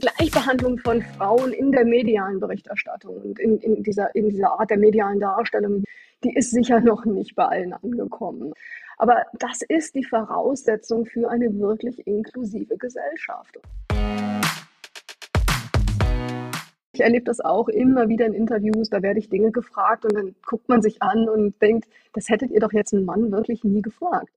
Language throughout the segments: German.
Gleichbehandlung von Frauen in der medialen Berichterstattung und in, in, dieser, in dieser Art der medialen Darstellung, die ist sicher noch nicht bei allen angekommen. Aber das ist die Voraussetzung für eine wirklich inklusive Gesellschaft. Ich erlebe das auch immer wieder in Interviews, da werde ich Dinge gefragt und dann guckt man sich an und denkt, das hättet ihr doch jetzt einen Mann wirklich nie gefragt.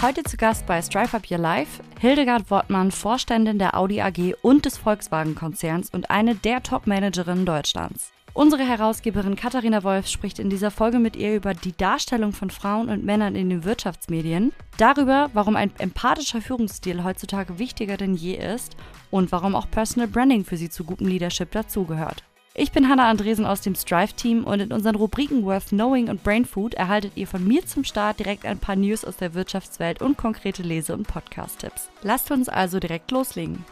Heute zu Gast bei Strive Up Your Life Hildegard Wortmann, Vorständin der Audi AG und des Volkswagen-Konzerns und eine der Top-Managerinnen Deutschlands. Unsere Herausgeberin Katharina Wolf spricht in dieser Folge mit ihr über die Darstellung von Frauen und Männern in den Wirtschaftsmedien, darüber, warum ein empathischer Führungsstil heutzutage wichtiger denn je ist und warum auch Personal Branding für sie zu gutem Leadership dazugehört. Ich bin Hannah Andresen aus dem Strive-Team und in unseren Rubriken Worth Knowing und Brain Food erhaltet ihr von mir zum Start direkt ein paar News aus der Wirtschaftswelt und konkrete Lese- und Podcast-Tipps. Lasst uns also direkt loslegen.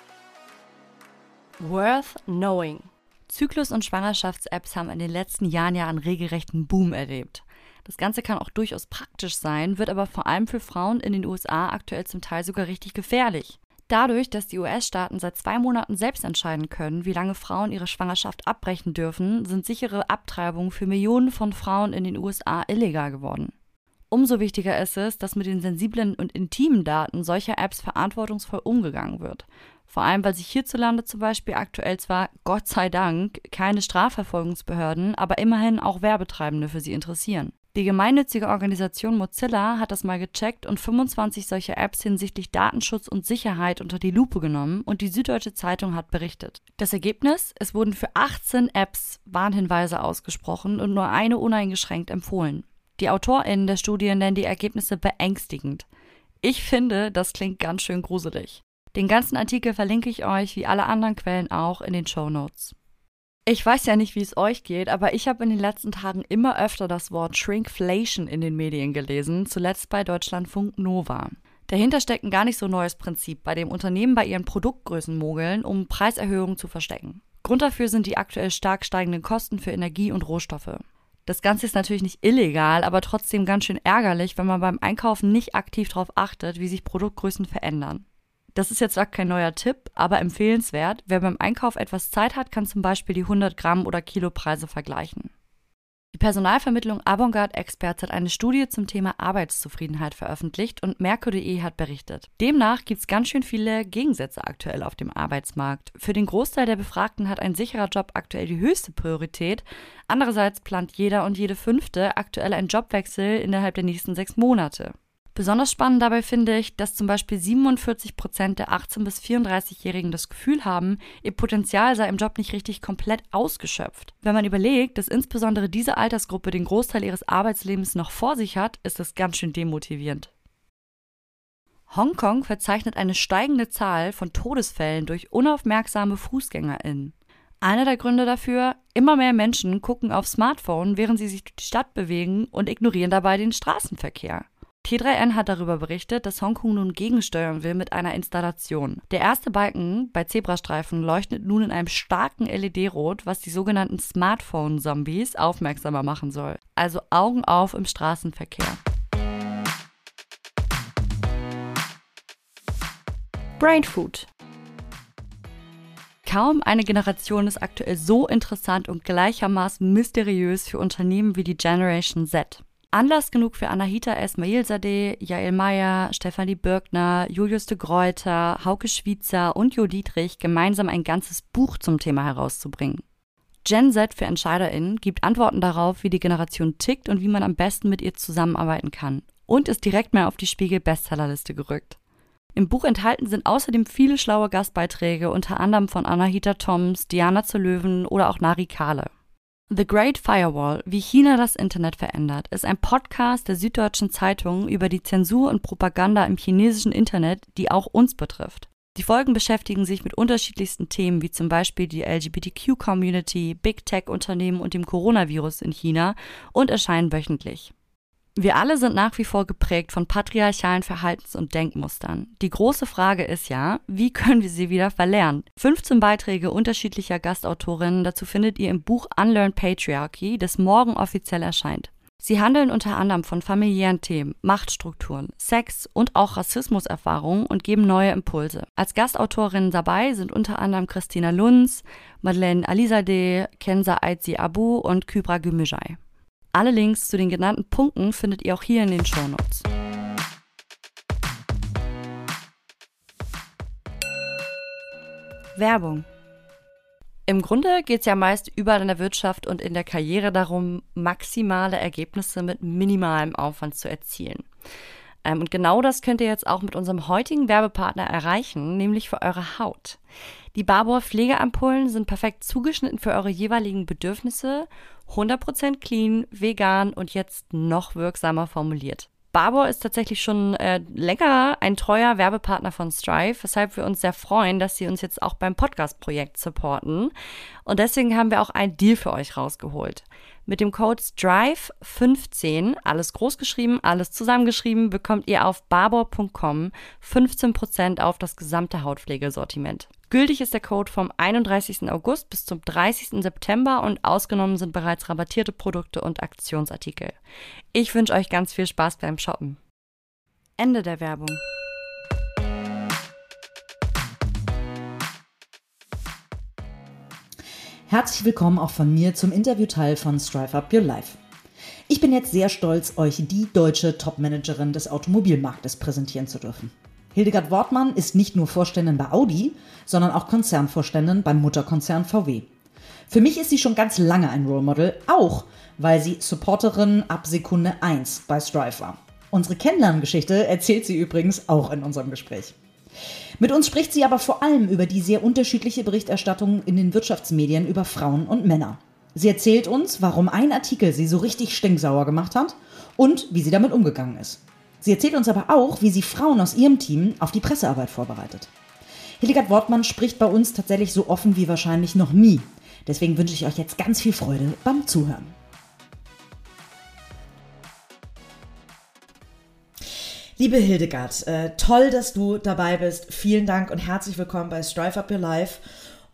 Worth Knowing. Zyklus- und Schwangerschafts-Apps haben in den letzten Jahren ja einen regelrechten Boom erlebt. Das Ganze kann auch durchaus praktisch sein, wird aber vor allem für Frauen in den USA aktuell zum Teil sogar richtig gefährlich. Dadurch, dass die US-Staaten seit zwei Monaten selbst entscheiden können, wie lange Frauen ihre Schwangerschaft abbrechen dürfen, sind sichere Abtreibungen für Millionen von Frauen in den USA illegal geworden. Umso wichtiger ist es, dass mit den sensiblen und intimen Daten solcher Apps verantwortungsvoll umgegangen wird. Vor allem, weil sich hierzulande zum Beispiel aktuell zwar, Gott sei Dank, keine Strafverfolgungsbehörden, aber immerhin auch Werbetreibende für sie interessieren. Die gemeinnützige Organisation Mozilla hat das mal gecheckt und 25 solcher Apps hinsichtlich Datenschutz und Sicherheit unter die Lupe genommen und die Süddeutsche Zeitung hat berichtet. Das Ergebnis? Es wurden für 18 Apps Warnhinweise ausgesprochen und nur eine uneingeschränkt empfohlen. Die AutorInnen der Studie nennen die Ergebnisse beängstigend. Ich finde, das klingt ganz schön gruselig. Den ganzen Artikel verlinke ich euch, wie alle anderen Quellen auch, in den Show Notes. Ich weiß ja nicht, wie es euch geht, aber ich habe in den letzten Tagen immer öfter das Wort Shrinkflation in den Medien gelesen, zuletzt bei Deutschlandfunk Nova. Dahinter steckt ein gar nicht so neues Prinzip, bei dem Unternehmen bei ihren Produktgrößen mogeln, um Preiserhöhungen zu verstecken. Grund dafür sind die aktuell stark steigenden Kosten für Energie und Rohstoffe. Das Ganze ist natürlich nicht illegal, aber trotzdem ganz schön ärgerlich, wenn man beim Einkaufen nicht aktiv darauf achtet, wie sich Produktgrößen verändern. Das ist jetzt auch kein neuer Tipp, aber empfehlenswert. Wer beim Einkauf etwas Zeit hat, kann zum Beispiel die 100 Gramm oder Kilopreise vergleichen. Die Personalvermittlung Avantgarde Experts hat eine Studie zum Thema Arbeitszufriedenheit veröffentlicht und Merkur.de hat berichtet. Demnach gibt es ganz schön viele Gegensätze aktuell auf dem Arbeitsmarkt. Für den Großteil der Befragten hat ein sicherer Job aktuell die höchste Priorität. Andererseits plant jeder und jede Fünfte aktuell einen Jobwechsel innerhalb der nächsten sechs Monate. Besonders spannend dabei finde ich, dass zum Beispiel 47 Prozent der 18- bis 34-Jährigen das Gefühl haben, ihr Potenzial sei im Job nicht richtig komplett ausgeschöpft. Wenn man überlegt, dass insbesondere diese Altersgruppe den Großteil ihres Arbeitslebens noch vor sich hat, ist das ganz schön demotivierend. Hongkong verzeichnet eine steigende Zahl von Todesfällen durch unaufmerksame FußgängerInnen. Einer der Gründe dafür, immer mehr Menschen gucken auf Smartphone, während sie sich durch die Stadt bewegen und ignorieren dabei den Straßenverkehr. T3N hat darüber berichtet, dass Hongkong nun gegensteuern will mit einer Installation. Der erste Balken bei Zebrastreifen leuchtet nun in einem starken LED-Rot, was die sogenannten Smartphone-Zombies aufmerksamer machen soll. Also Augen auf im Straßenverkehr. Brain Food. Kaum eine Generation ist aktuell so interessant und gleichermaßen mysteriös für Unternehmen wie die Generation Z. Anlass genug für Anahita Esmailzadeh, Jael Meyer, Stefanie Birkner, Julius de Greuter, Hauke Schwitzer und Jo Dietrich gemeinsam ein ganzes Buch zum Thema herauszubringen. Gen Z für EntscheiderInnen gibt Antworten darauf, wie die Generation tickt und wie man am besten mit ihr zusammenarbeiten kann und ist direkt mehr auf die Spiegel-Bestsellerliste gerückt. Im Buch enthalten sind außerdem viele schlaue Gastbeiträge, unter anderem von Anahita Toms, Diana zu Löwen oder auch Nari Kahle. The Great Firewall, wie China das Internet verändert, ist ein Podcast der Süddeutschen Zeitung über die Zensur und Propaganda im chinesischen Internet, die auch uns betrifft. Die Folgen beschäftigen sich mit unterschiedlichsten Themen, wie zum Beispiel die LGBTQ-Community, Big Tech-Unternehmen und dem Coronavirus in China und erscheinen wöchentlich. Wir alle sind nach wie vor geprägt von patriarchalen Verhaltens- und Denkmustern. Die große Frage ist ja, wie können wir sie wieder verlernen? 15 Beiträge unterschiedlicher Gastautorinnen dazu findet ihr im Buch Unlearn Patriarchy, das morgen offiziell erscheint. Sie handeln unter anderem von familiären Themen, Machtstrukturen, Sex und auch Rassismuserfahrungen und geben neue Impulse. Als Gastautorinnen dabei sind unter anderem Christina Lunz, Madeleine Alizadeh, Kenza Aitzi Abu und Kybra Gümüşay. Alle Links zu den genannten Punkten findet ihr auch hier in den Shownotes. Werbung im Grunde geht es ja meist überall in der Wirtschaft und in der Karriere darum, maximale Ergebnisse mit minimalem Aufwand zu erzielen. Ähm, und genau das könnt ihr jetzt auch mit unserem heutigen Werbepartner erreichen, nämlich für eure Haut. Die Barbour Pflegeampullen sind perfekt zugeschnitten für eure jeweiligen Bedürfnisse, 100% clean, vegan und jetzt noch wirksamer formuliert. Barbour ist tatsächlich schon äh, länger ein treuer Werbepartner von Strive, weshalb wir uns sehr freuen, dass sie uns jetzt auch beim Podcast-Projekt supporten. Und deswegen haben wir auch einen Deal für euch rausgeholt. Mit dem Code STRIVE15, alles großgeschrieben, alles zusammengeschrieben, bekommt ihr auf barbour.com 15% auf das gesamte Hautpflegesortiment. Gültig ist der Code vom 31. August bis zum 30. September und ausgenommen sind bereits rabattierte Produkte und Aktionsartikel. Ich wünsche euch ganz viel Spaß beim Shoppen. Ende der Werbung. Herzlich willkommen auch von mir zum Interviewteil von Strive Up Your Life. Ich bin jetzt sehr stolz, euch die deutsche Topmanagerin des Automobilmarktes präsentieren zu dürfen. Hildegard Wortmann ist nicht nur Vorständin bei Audi, sondern auch Konzernvorständin beim Mutterkonzern VW. Für mich ist sie schon ganz lange ein Role Model, auch weil sie Supporterin ab Sekunde 1 bei Strive war. Unsere Kennenlerngeschichte erzählt sie übrigens auch in unserem Gespräch. Mit uns spricht sie aber vor allem über die sehr unterschiedliche Berichterstattung in den Wirtschaftsmedien über Frauen und Männer. Sie erzählt uns, warum ein Artikel sie so richtig stinksauer gemacht hat und wie sie damit umgegangen ist. Sie erzählt uns aber auch, wie sie Frauen aus ihrem Team auf die Pressearbeit vorbereitet. Hildegard Wortmann spricht bei uns tatsächlich so offen wie wahrscheinlich noch nie. Deswegen wünsche ich euch jetzt ganz viel Freude beim Zuhören. Liebe Hildegard, äh, toll, dass du dabei bist. Vielen Dank und herzlich willkommen bei Strive Up Your Life.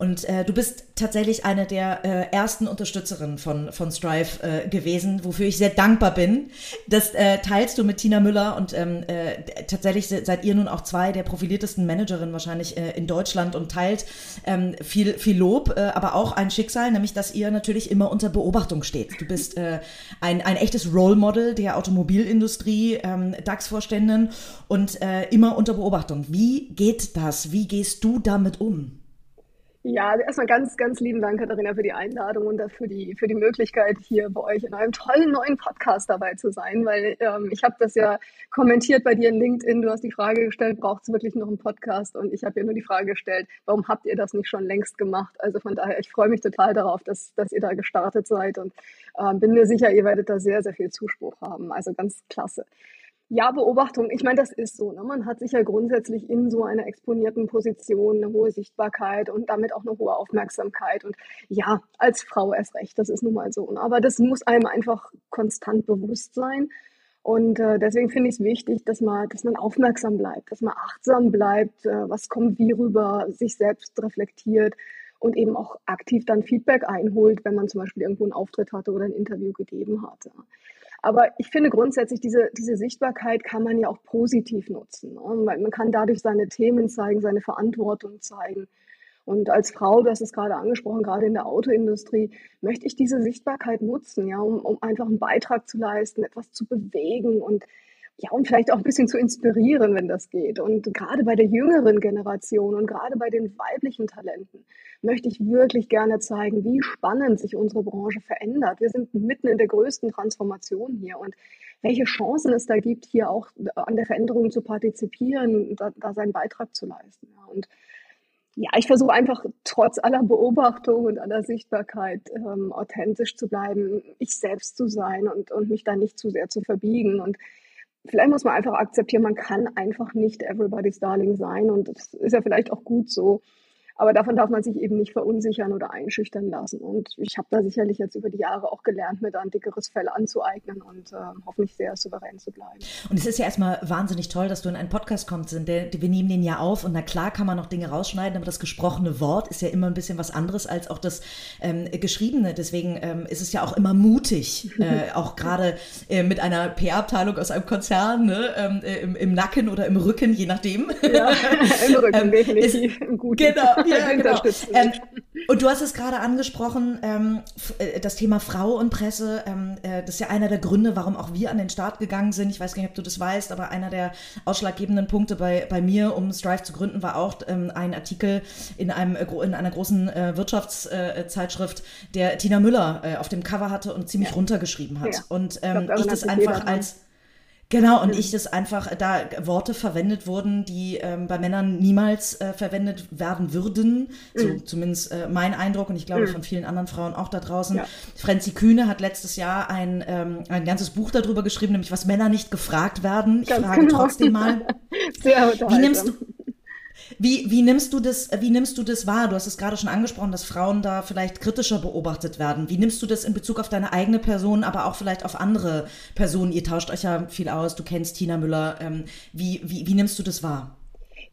Und äh, du bist tatsächlich eine der äh, ersten Unterstützerinnen von, von Strive äh, gewesen, wofür ich sehr dankbar bin. Das äh, teilst du mit Tina Müller und ähm, äh, tatsächlich seid ihr nun auch zwei der profiliertesten Managerinnen wahrscheinlich äh, in Deutschland und teilt ähm, viel, viel Lob, äh, aber auch ein Schicksal, nämlich dass ihr natürlich immer unter Beobachtung steht. Du bist äh, ein, ein echtes Role Model der Automobilindustrie, ähm, DAX-Vorständin und äh, immer unter Beobachtung. Wie geht das? Wie gehst du damit um? Ja, erstmal ganz, ganz lieben Dank, Katharina, für die Einladung und für die, für die Möglichkeit, hier bei euch in einem tollen neuen Podcast dabei zu sein, weil ähm, ich habe das ja kommentiert bei dir in LinkedIn. Du hast die Frage gestellt, braucht es wirklich noch einen Podcast? Und ich habe ja nur die Frage gestellt, warum habt ihr das nicht schon längst gemacht? Also von daher, ich freue mich total darauf, dass, dass ihr da gestartet seid und ähm, bin mir sicher, ihr werdet da sehr, sehr viel Zuspruch haben. Also ganz klasse. Ja, Beobachtung. Ich meine, das ist so. Ne? Man hat sich ja grundsätzlich in so einer exponierten Position eine hohe Sichtbarkeit und damit auch eine hohe Aufmerksamkeit. Und ja, als Frau erst recht, das ist nun mal so. Aber das muss einem einfach konstant bewusst sein. Und äh, deswegen finde ich es wichtig, dass man, dass man aufmerksam bleibt, dass man achtsam bleibt, äh, was kommt wie rüber, sich selbst reflektiert und eben auch aktiv dann Feedback einholt, wenn man zum Beispiel irgendwo einen Auftritt hatte oder ein Interview gegeben hatte. Aber ich finde grundsätzlich, diese, diese Sichtbarkeit kann man ja auch positiv nutzen. Ne? Man kann dadurch seine Themen zeigen, seine Verantwortung zeigen. Und als Frau, du hast es gerade angesprochen, gerade in der Autoindustrie, möchte ich diese Sichtbarkeit nutzen, ja, um, um einfach einen Beitrag zu leisten, etwas zu bewegen und ja, und vielleicht auch ein bisschen zu inspirieren, wenn das geht. Und gerade bei der jüngeren Generation und gerade bei den weiblichen Talenten möchte ich wirklich gerne zeigen, wie spannend sich unsere Branche verändert. Wir sind mitten in der größten Transformation hier und welche Chancen es da gibt, hier auch an der Veränderung zu partizipieren, da, da seinen Beitrag zu leisten. Und ja, ich versuche einfach trotz aller Beobachtung und aller Sichtbarkeit ähm, authentisch zu bleiben, ich selbst zu sein und, und mich da nicht zu sehr zu verbiegen. Und vielleicht muss man einfach akzeptieren, man kann einfach nicht everybody's darling sein und das ist ja vielleicht auch gut so. Aber davon darf man sich eben nicht verunsichern oder einschüchtern lassen. Und ich habe da sicherlich jetzt über die Jahre auch gelernt, mir da ein dickeres Fell anzueignen und äh, hoffentlich sehr souverän zu bleiben. Und es ist ja erstmal wahnsinnig toll, dass du in einen Podcast kommst. Der, wir nehmen den ja auf und na klar kann man noch Dinge rausschneiden, aber das gesprochene Wort ist ja immer ein bisschen was anderes als auch das ähm, geschriebene. Deswegen ähm, ist es ja auch immer mutig, äh, auch gerade äh, mit einer PR-Abteilung aus einem Konzern ne, ähm, äh, im, im, Nacken oder im Rücken, je nachdem. Ja, im Rücken, ähm, definitiv. Ist, Gut. Genau, ja, genau. Ähm, und du hast es gerade angesprochen, ähm, äh, das Thema Frau und Presse. Ähm, äh, das ist ja einer der Gründe, warum auch wir an den Start gegangen sind. Ich weiß gar nicht, ob du das weißt, aber einer der ausschlaggebenden Punkte bei, bei mir, um Strive zu gründen, war auch ähm, ein Artikel in, einem, äh, in einer großen äh, Wirtschaftszeitschrift, der Tina Müller äh, auf dem Cover hatte und ziemlich ja. runtergeschrieben hat. Ja. Und ähm, ich, ich das einfach als Genau, und ich das einfach, da Worte verwendet wurden, die ähm, bei Männern niemals äh, verwendet werden würden. So mhm. zumindest äh, mein Eindruck und ich glaube mhm. von vielen anderen Frauen auch da draußen. Ja. Frenzi Kühne hat letztes Jahr ein, ähm, ein ganzes Buch darüber geschrieben, nämlich was Männer nicht gefragt werden. Ich Ganz frage genau. trotzdem mal. Sehr wie nimmst, wie, wie, nimmst du das, wie nimmst du das wahr? Du hast es gerade schon angesprochen, dass Frauen da vielleicht kritischer beobachtet werden. Wie nimmst du das in Bezug auf deine eigene Person, aber auch vielleicht auf andere Personen? Ihr tauscht euch ja viel aus, du kennst Tina Müller. Ähm, wie, wie, wie nimmst du das wahr?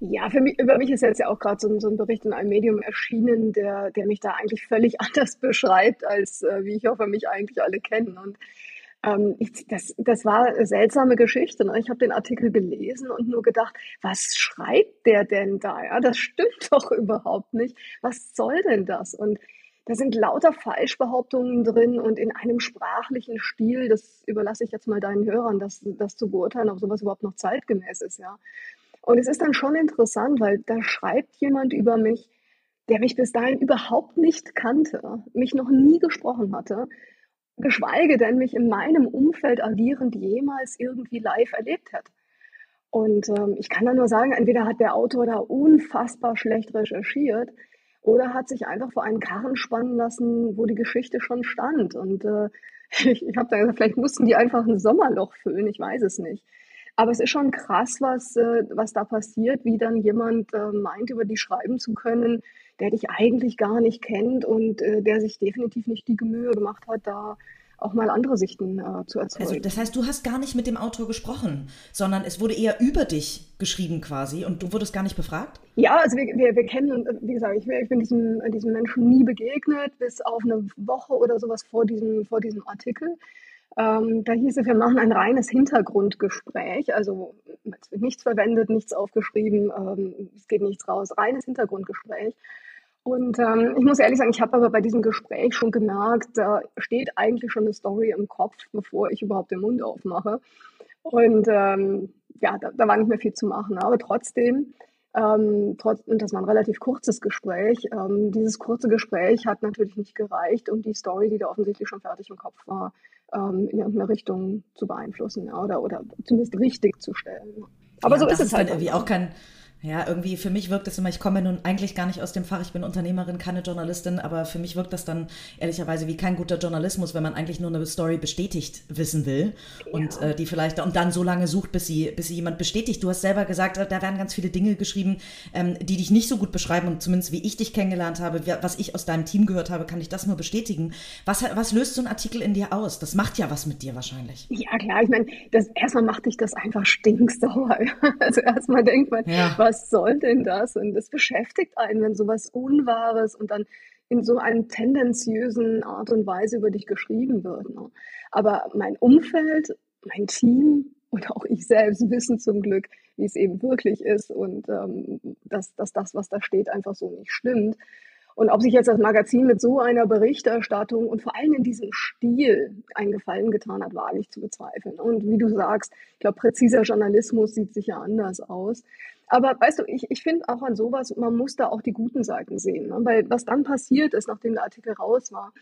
Ja, für mich, über mich ist jetzt ja auch gerade so, so, ein Bericht in einem Medium erschienen, der, der mich da eigentlich völlig anders beschreibt, als äh, wie ich hoffe, mich eigentlich alle kennen. Und ähm, ich, das, das war eine seltsame Geschichte. Ne? Ich habe den Artikel gelesen und nur gedacht, was schreibt der denn da? Ja, das stimmt doch überhaupt nicht. Was soll denn das? Und da sind lauter Falschbehauptungen drin und in einem sprachlichen Stil, das überlasse ich jetzt mal deinen Hörern, das, das zu beurteilen, ob sowas überhaupt noch zeitgemäß ist, ja. Und es ist dann schon interessant, weil da schreibt jemand über mich, der mich bis dahin überhaupt nicht kannte, mich noch nie gesprochen hatte, geschweige denn mich in meinem Umfeld agierend jemals irgendwie live erlebt hat. Und ähm, ich kann da nur sagen, entweder hat der Autor da unfassbar schlecht recherchiert oder hat sich einfach vor einen Karren spannen lassen, wo die Geschichte schon stand. Und äh, ich, ich habe da gesagt, vielleicht mussten die einfach ein Sommerloch füllen, ich weiß es nicht. Aber es ist schon krass, was, äh, was da passiert, wie dann jemand äh, meint, über die schreiben zu können, der dich eigentlich gar nicht kennt und äh, der sich definitiv nicht die Mühe gemacht hat, da auch mal andere Sichten äh, zu erzeugen. Also das heißt, du hast gar nicht mit dem Autor gesprochen, sondern es wurde eher über dich geschrieben quasi und du wurdest gar nicht befragt? Ja, also wir, wir, wir kennen, wie gesagt, ich, ich bin diesem, diesem Menschen nie begegnet, bis auf eine Woche oder sowas vor diesem, vor diesem Artikel. Ähm, da hieß es, wir machen ein reines Hintergrundgespräch, also es wird nichts verwendet, nichts aufgeschrieben, ähm, es geht nichts raus, reines Hintergrundgespräch. Und ähm, ich muss ehrlich sagen, ich habe aber bei diesem Gespräch schon gemerkt, da steht eigentlich schon eine Story im Kopf, bevor ich überhaupt den Mund aufmache. Und ähm, ja, da, da, war nicht mehr viel zu machen. Aber trotzdem, ähm, trotz, und das war ein relativ kurzes Gespräch, ähm, dieses kurze Gespräch hat natürlich nicht gereicht, um die Story, die da offensichtlich schon fertig im Kopf war, ähm, in irgendeine Richtung zu beeinflussen oder, oder zumindest richtig zu stellen. Aber ja, so ist es halt. Irgendwie auch kein ja, irgendwie für mich wirkt das immer, ich komme nun eigentlich gar nicht aus dem Fach, ich bin Unternehmerin, keine Journalistin, aber für mich wirkt das dann ehrlicherweise wie kein guter Journalismus, wenn man eigentlich nur eine Story bestätigt wissen will ja. und äh, die vielleicht und dann so lange sucht, bis sie, bis sie jemand bestätigt. Du hast selber gesagt, da werden ganz viele Dinge geschrieben, ähm, die dich nicht so gut beschreiben und zumindest wie ich dich kennengelernt habe, was ich aus deinem Team gehört habe, kann ich das nur bestätigen. Was, was löst so ein Artikel in dir aus? Das macht ja was mit dir wahrscheinlich. Ja, klar, ich meine, erstmal macht dich das einfach stinksauer. Also erstmal denkt man, ja was soll denn das? Und das beschäftigt einen, wenn sowas Unwahres und dann in so einer tendenziösen Art und Weise über dich geschrieben wird. Ne? Aber mein Umfeld, mein Team und auch ich selbst wissen zum Glück, wie es eben wirklich ist und ähm, dass, dass das, was da steht, einfach so nicht stimmt. Und ob sich jetzt das Magazin mit so einer Berichterstattung und vor allem in diesem Stil einen Gefallen getan hat, wage ich zu bezweifeln. Und wie du sagst, ich glaube, präziser Journalismus sieht sicher anders aus. Aber weißt du, ich, ich finde auch an sowas, man muss da auch die guten Seiten sehen. Ne? Weil was dann passiert ist, nachdem der Artikel raus war,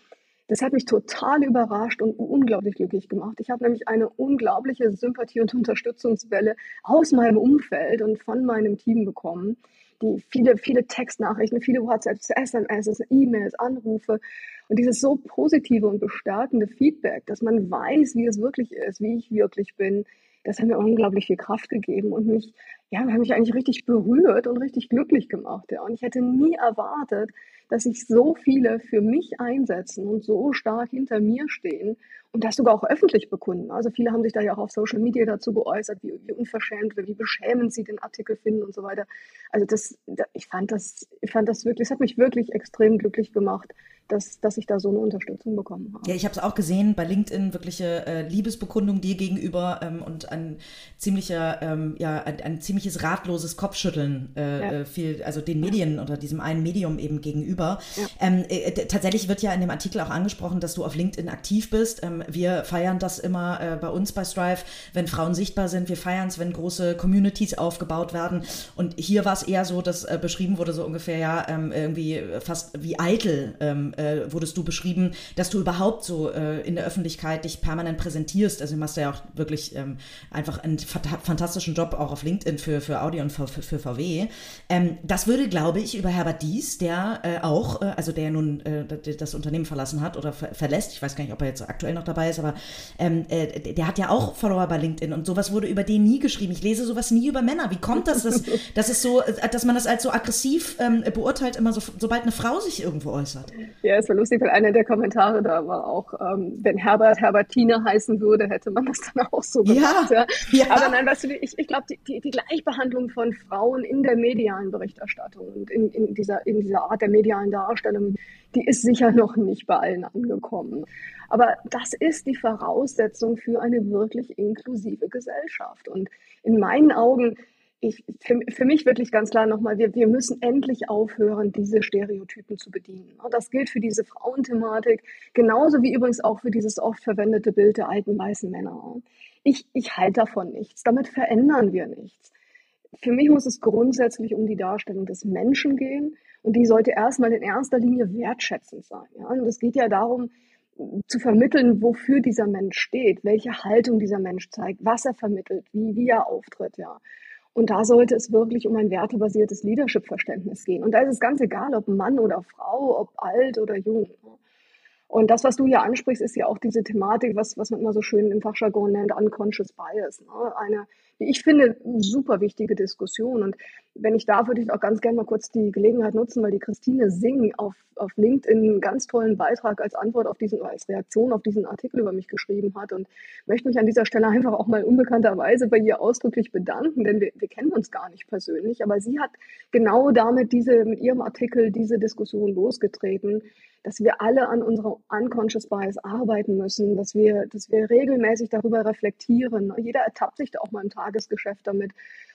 das hat mich total überrascht und unglaublich glücklich gemacht. Ich habe nämlich eine unglaubliche Sympathie- und Unterstützungswelle aus meinem Umfeld und von meinem Team bekommen. Die viele, viele Textnachrichten, viele WhatsApps, SMS, E-Mails, Anrufe und dieses so positive und bestärkende Feedback, dass man weiß, wie es wirklich ist, wie ich wirklich bin, das hat mir unglaublich viel Kraft gegeben und mich, ja, hat mich eigentlich richtig berührt und richtig glücklich gemacht. Ja. Und ich hätte nie erwartet, dass sich so viele für mich einsetzen und so stark hinter mir stehen und das sogar auch öffentlich bekunden. Also viele haben sich da ja auch auf Social Media dazu geäußert, wie, wie unverschämt oder wie beschämend sie den Artikel finden und so weiter. Also das, ich fand das, ich fand das wirklich, es hat mich wirklich extrem glücklich gemacht, dass, dass ich da so eine Unterstützung bekommen habe. Ja, ich habe es auch gesehen bei LinkedIn, wirkliche äh, Liebesbekundung dir gegenüber ähm, und ein ziemlicher, ähm, ja, ein, ein, ziemliches ratloses Kopfschütteln äh, ja. Äh, viel, also den Medien oder diesem einen Medium eben gegenüber. Ja. Ähm, äh, tatsächlich wird ja in dem Artikel auch angesprochen, dass du auf LinkedIn aktiv bist. Ähm, wir feiern das immer äh, bei uns bei Strive, wenn Frauen sichtbar sind. Wir feiern es, wenn große Communities aufgebaut werden. Und hier war es eher so, dass äh, beschrieben wurde, so ungefähr, ja, ähm, irgendwie fast wie eitel ähm, äh, wurdest du beschrieben, dass du überhaupt so äh, in der Öffentlichkeit dich permanent präsentierst. Also du machst ja auch wirklich ähm, einfach einen fantastischen Job auch auf LinkedIn für, für Audio und für, für VW. Ähm, das würde, glaube ich, über Herbert Dies, der äh, auch, äh, also der nun äh, das Unternehmen verlassen hat oder ver verlässt, ich weiß gar nicht, ob er jetzt aktuell noch dabei ist, aber ähm, äh, der hat ja auch Follower bei LinkedIn und sowas wurde über den nie geschrieben. Ich lese sowas nie über Männer. Wie kommt das, dass, dass es so, dass man das als so aggressiv ähm, beurteilt, immer so, sobald eine Frau sich irgendwo äußert? Ja, es war lustig, weil einer der Kommentare da war auch, ähm, wenn Herbert Herbertine heißen würde, hätte man das dann auch so gemacht. Ja, ja. ja. Aber nein, weißt du, ich, ich glaube, die, die, die, Gleichbehandlung von Frauen in der medialen Berichterstattung und in, in, dieser, in dieser Art der medialen Darstellung, die ist sicher noch nicht bei allen angekommen. Aber das ist die Voraussetzung für eine wirklich inklusive Gesellschaft. Und in meinen Augen ich, für, für, mich wirklich ganz klar nochmal, wir, wir müssen endlich aufhören, diese Stereotypen zu bedienen. Das gilt für diese Frauenthematik, genauso wie übrigens auch für dieses oft verwendete Bild der alten weißen Männer. Ich, ich halte davon nichts. Damit verändern wir nichts. Für mich muss es grundsätzlich um die Darstellung des Menschen gehen und die sollte erstmal in erster Linie wertschätzend sein. Ja? Und es geht ja darum, zu vermitteln, wofür dieser Mensch steht, welche Haltung dieser Mensch zeigt, was er vermittelt, wie, wie er auftritt, ja. Und da sollte es wirklich um ein wertebasiertes Leadership-Verständnis gehen. Und da ist es ganz egal, ob Mann oder Frau, ob alt oder jung. Und das, was du hier ansprichst, ist ja auch diese Thematik, was, was man immer so schön im Fachjargon nennt, Unconscious Bias. Ne? Eine, ich finde, super wichtige Diskussion. Und wenn ich darf, würde ich auch ganz gerne mal kurz die Gelegenheit nutzen, weil die Christine Singh auf, auf LinkedIn einen ganz tollen Beitrag als Antwort auf diesen, als Reaktion auf diesen Artikel über mich geschrieben hat. Und möchte mich an dieser Stelle einfach auch mal unbekannterweise bei ihr ausdrücklich bedanken, denn wir, wir kennen uns gar nicht persönlich. Aber sie hat genau damit diese, mit ihrem Artikel diese Diskussion losgetreten dass wir alle an unserer Unconscious Bias arbeiten müssen, dass wir, dass wir regelmäßig darüber reflektieren. Jeder ertappt sich da auch mal im Tagesgeschäft damit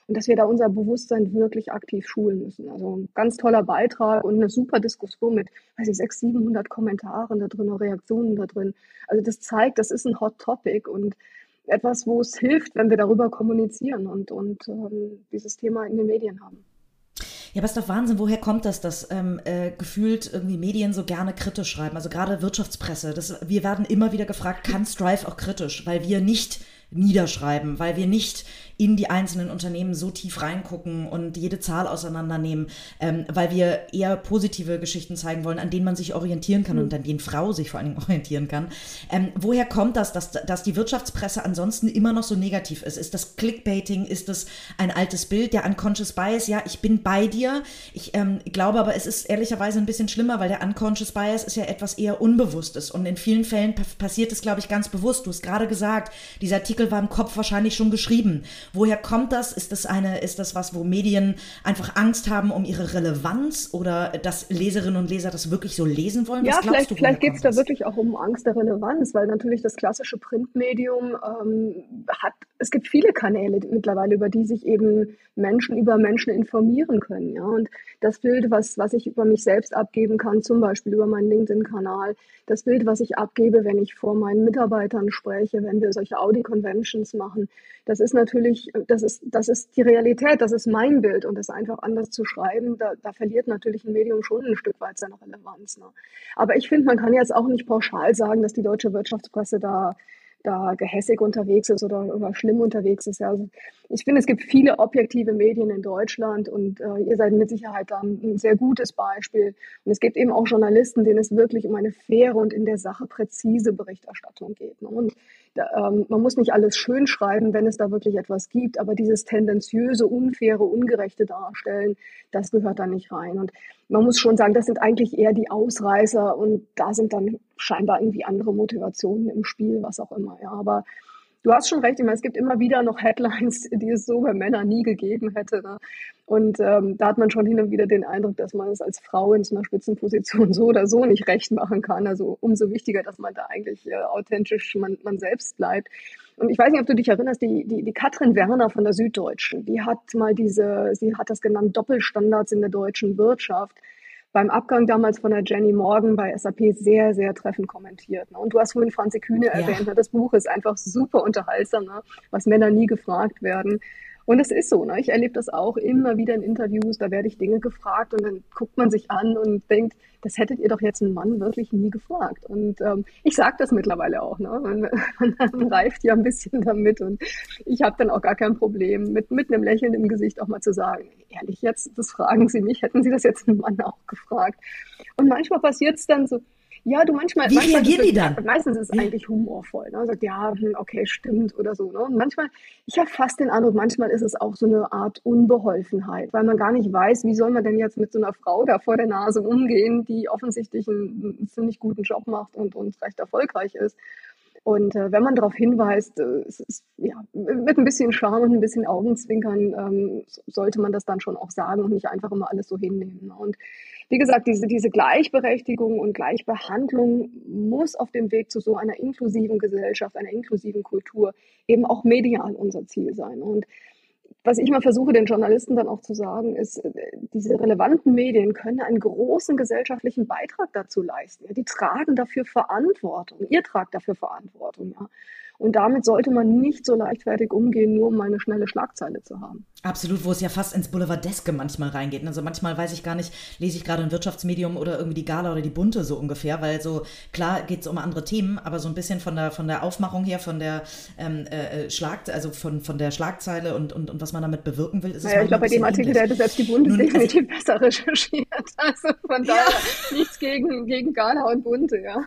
und dass wir da unser Bewusstsein wirklich aktiv schulen müssen. Also ein ganz toller Beitrag und eine super Diskussion mit, weiß ich, 600, 700 Kommentaren da drin, Reaktionen da drin. Also das zeigt, das ist ein Hot Topic und etwas, wo es hilft, wenn wir darüber kommunizieren und, und ähm, dieses Thema in den Medien haben. Ja, aber ist doch Wahnsinn, woher kommt das, dass ähm, äh, gefühlt irgendwie Medien so gerne kritisch schreiben? Also gerade Wirtschaftspresse. Das, wir werden immer wieder gefragt, kann Strive auch kritisch? Weil wir nicht niederschreiben, weil wir nicht in die einzelnen Unternehmen so tief reingucken und jede Zahl auseinandernehmen, ähm, weil wir eher positive Geschichten zeigen wollen, an denen man sich orientieren kann mhm. und an denen Frau sich vor allen Dingen orientieren kann. Ähm, woher kommt das, dass, dass die Wirtschaftspresse ansonsten immer noch so negativ ist? Ist das Clickbaiting? Ist das ein altes Bild? Der Unconscious Bias? Ja, ich bin bei dir. Ich ähm, glaube aber, es ist ehrlicherweise ein bisschen schlimmer, weil der Unconscious Bias ist ja etwas eher Unbewusstes und in vielen Fällen passiert es, glaube ich, ganz bewusst. Du hast gerade gesagt, dieser Artikel war im Kopf wahrscheinlich schon geschrieben. Woher kommt das? Ist das eine, ist das was, wo Medien einfach Angst haben um ihre Relevanz oder dass Leserinnen und Leser das wirklich so lesen wollen? Was ja, vielleicht, du, vielleicht geht es da wirklich auch um Angst der Relevanz, weil natürlich das klassische Printmedium ähm, hat, es gibt viele Kanäle mittlerweile, über die sich eben Menschen über Menschen informieren können. Ja? Und das Bild, was, was ich über mich selbst abgeben kann, zum Beispiel über meinen LinkedIn-Kanal, das Bild, was ich abgebe, wenn ich vor meinen Mitarbeitern spreche, wenn wir solche Audi-Conventions machen, das ist natürlich, das ist, das ist die Realität, das ist mein Bild und das einfach anders zu schreiben, da, da verliert natürlich ein Medium schon ein Stück weit seine Relevanz. Ne? Aber ich finde, man kann jetzt auch nicht pauschal sagen, dass die deutsche Wirtschaftspresse da da gehässig unterwegs ist oder, oder schlimm unterwegs ist. Also ich finde, es gibt viele objektive Medien in Deutschland und äh, ihr seid mit Sicherheit da ein sehr gutes Beispiel. Und es gibt eben auch Journalisten, denen es wirklich um eine faire und in der Sache präzise Berichterstattung geht. Ne? Und da, ähm, man muss nicht alles schön schreiben, wenn es da wirklich etwas gibt, aber dieses tendenziöse, unfaire, ungerechte Darstellen, das gehört da nicht rein. Und man muss schon sagen, das sind eigentlich eher die Ausreißer und da sind dann scheinbar irgendwie andere Motivationen im Spiel, was auch immer. Ja, aber Du hast schon recht, ich meine, es gibt immer wieder noch Headlines, die es so bei Männern nie gegeben hätte. Ne? Und ähm, da hat man schon hin und wieder den Eindruck, dass man es als Frau in so einer Spitzenposition so oder so nicht recht machen kann. Also umso wichtiger, dass man da eigentlich äh, authentisch man, man selbst bleibt. Und ich weiß nicht, ob du dich erinnerst, die, die, die Katrin Werner von der Süddeutschen, die hat mal diese, sie hat das genannt, Doppelstandards in der deutschen Wirtschaft beim Abgang damals von der Jenny Morgan bei SAP sehr, sehr treffend kommentiert. Ne? Und du hast vorhin Franzi Kühne ja. erwähnt. Ne? Das Buch ist einfach super unterhaltsam, ne? was Männer nie gefragt werden. Und es ist so, ne? ich erlebe das auch immer wieder in Interviews, da werde ich Dinge gefragt und dann guckt man sich an und denkt, das hättet ihr doch jetzt einen Mann wirklich nie gefragt. Und ähm, ich sage das mittlerweile auch, ne? man, man reift ja ein bisschen damit und ich habe dann auch gar kein Problem, mit, mit einem Lächeln im Gesicht auch mal zu sagen, ehrlich jetzt, das fragen Sie mich, hätten Sie das jetzt einen Mann auch gefragt. Und manchmal passiert es dann so, ja, du manchmal. Wie manchmal reagieren die dann? Meistens ist es eigentlich humorvoll. Ne? Sagt, ja, hm, okay, stimmt oder so. Ne? Und manchmal, ich habe fast den Eindruck, manchmal ist es auch so eine Art Unbeholfenheit, weil man gar nicht weiß, wie soll man denn jetzt mit so einer Frau da vor der Nase umgehen, die offensichtlich einen, einen ziemlich guten Job macht und, und recht erfolgreich ist. Und äh, wenn man darauf hinweist, äh, es ist, ja, mit ein bisschen Charme und ein bisschen Augenzwinkern ähm, sollte man das dann schon auch sagen und nicht einfach immer alles so hinnehmen. Ne? Und wie gesagt, diese, diese Gleichberechtigung und Gleichbehandlung muss auf dem Weg zu so einer inklusiven Gesellschaft, einer inklusiven Kultur eben auch medial unser Ziel sein. Und was ich mal versuche, den Journalisten dann auch zu sagen, ist, äh, diese relevanten Medien können einen großen gesellschaftlichen Beitrag dazu leisten. Die tragen dafür Verantwortung. Ihr tragt dafür Verantwortung. Ja. Und damit sollte man nicht so leichtfertig umgehen, nur um eine schnelle Schlagzeile zu haben. Absolut, wo es ja fast ins Boulevardeske manchmal reingeht. Also manchmal weiß ich gar nicht, lese ich gerade ein Wirtschaftsmedium oder irgendwie die Gala oder die Bunte so ungefähr, weil so klar geht es um andere Themen, aber so ein bisschen von der von der Aufmachung her, von der ähm, äh, äh Schlag, also von, von der Schlagzeile und, und, und was man damit bewirken will, ist es naja, ich glaube, bei dem Artikel, der hätte selbst die Bunte Nun, definitiv also, besser recherchiert. Also von daher ja. nichts gegen, gegen Gala und Bunte, ja.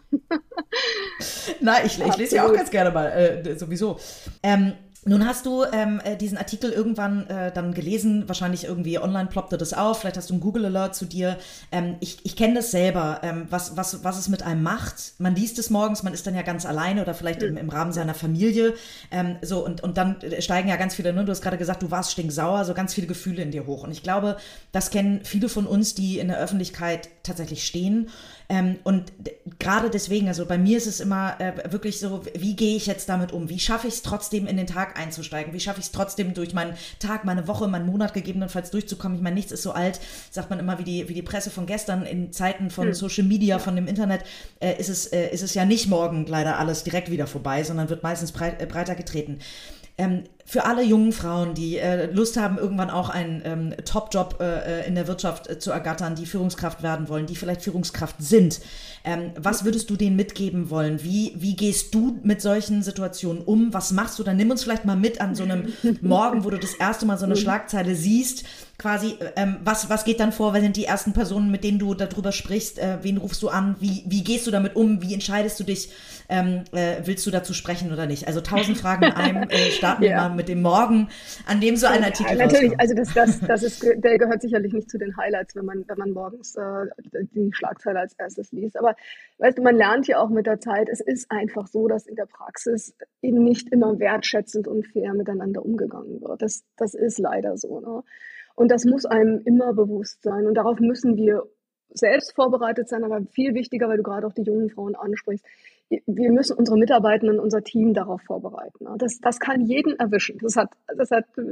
Na, ich, ich lese ja auch ganz gerne mal, äh, sowieso. Ähm, nun hast du ähm, äh, diesen Artikel irgendwann äh, dann gelesen, wahrscheinlich irgendwie online ploppte das auf, vielleicht hast du einen Google Alert zu dir. Ähm, ich ich kenne das selber, ähm, was, was, was es mit einem macht. Man liest es morgens, man ist dann ja ganz alleine oder vielleicht im, im Rahmen seiner Familie. Ähm, so, und, und dann steigen ja ganz viele, ne? du hast gerade gesagt, du warst stinksauer, so ganz viele Gefühle in dir hoch. Und ich glaube, das kennen viele von uns, die in der Öffentlichkeit tatsächlich stehen. Ähm, und gerade deswegen, also bei mir ist es immer äh, wirklich so, wie gehe ich jetzt damit um? Wie schaffe ich es trotzdem in den Tag einzusteigen? Wie schaffe ich es trotzdem durch meinen Tag, meine Woche, meinen Monat gegebenenfalls durchzukommen? Ich meine, nichts ist so alt, sagt man immer wie die, wie die Presse von gestern. In Zeiten von hm. Social Media, von dem Internet, äh, ist, es, äh, ist es ja nicht morgen leider alles direkt wieder vorbei, sondern wird meistens breit, äh, breiter getreten. Ähm, für alle jungen Frauen, die äh, Lust haben, irgendwann auch einen ähm, Top-Job äh, äh, in der Wirtschaft äh, zu ergattern, die Führungskraft werden wollen, die vielleicht Führungskraft sind, ähm, was würdest du denen mitgeben wollen? Wie, wie gehst du mit solchen Situationen um? Was machst du? Dann nimm uns vielleicht mal mit an so einem Morgen, wo du das erste Mal so eine. Schlagzeile siehst. Quasi, äh, ähm, was, was geht dann vor? Wer sind die ersten Personen, mit denen du darüber sprichst? Äh, wen rufst du an? Wie, wie gehst du damit um? Wie entscheidest du dich? Ähm, äh, willst du dazu sprechen oder nicht? Also tausend Fragen in einem. Starten wir mal mit dem Morgen, an dem so ein Artikel ja, Natürlich, also das, das, das ist, der gehört sicherlich nicht zu den Highlights, wenn man, wenn man morgens äh, die Schlagzeile als erstes liest. Aber weißt du, man lernt ja auch mit der Zeit, es ist einfach so, dass in der Praxis eben nicht immer wertschätzend und fair miteinander umgegangen wird. Das, das ist leider so. Ne? Und das muss einem immer bewusst sein. Und darauf müssen wir selbst vorbereitet sein, aber viel wichtiger, weil du gerade auch die jungen Frauen ansprichst, wir müssen unsere Mitarbeitenden, unser Team darauf vorbereiten. Das, das kann jeden erwischen. Das hat, das hat, da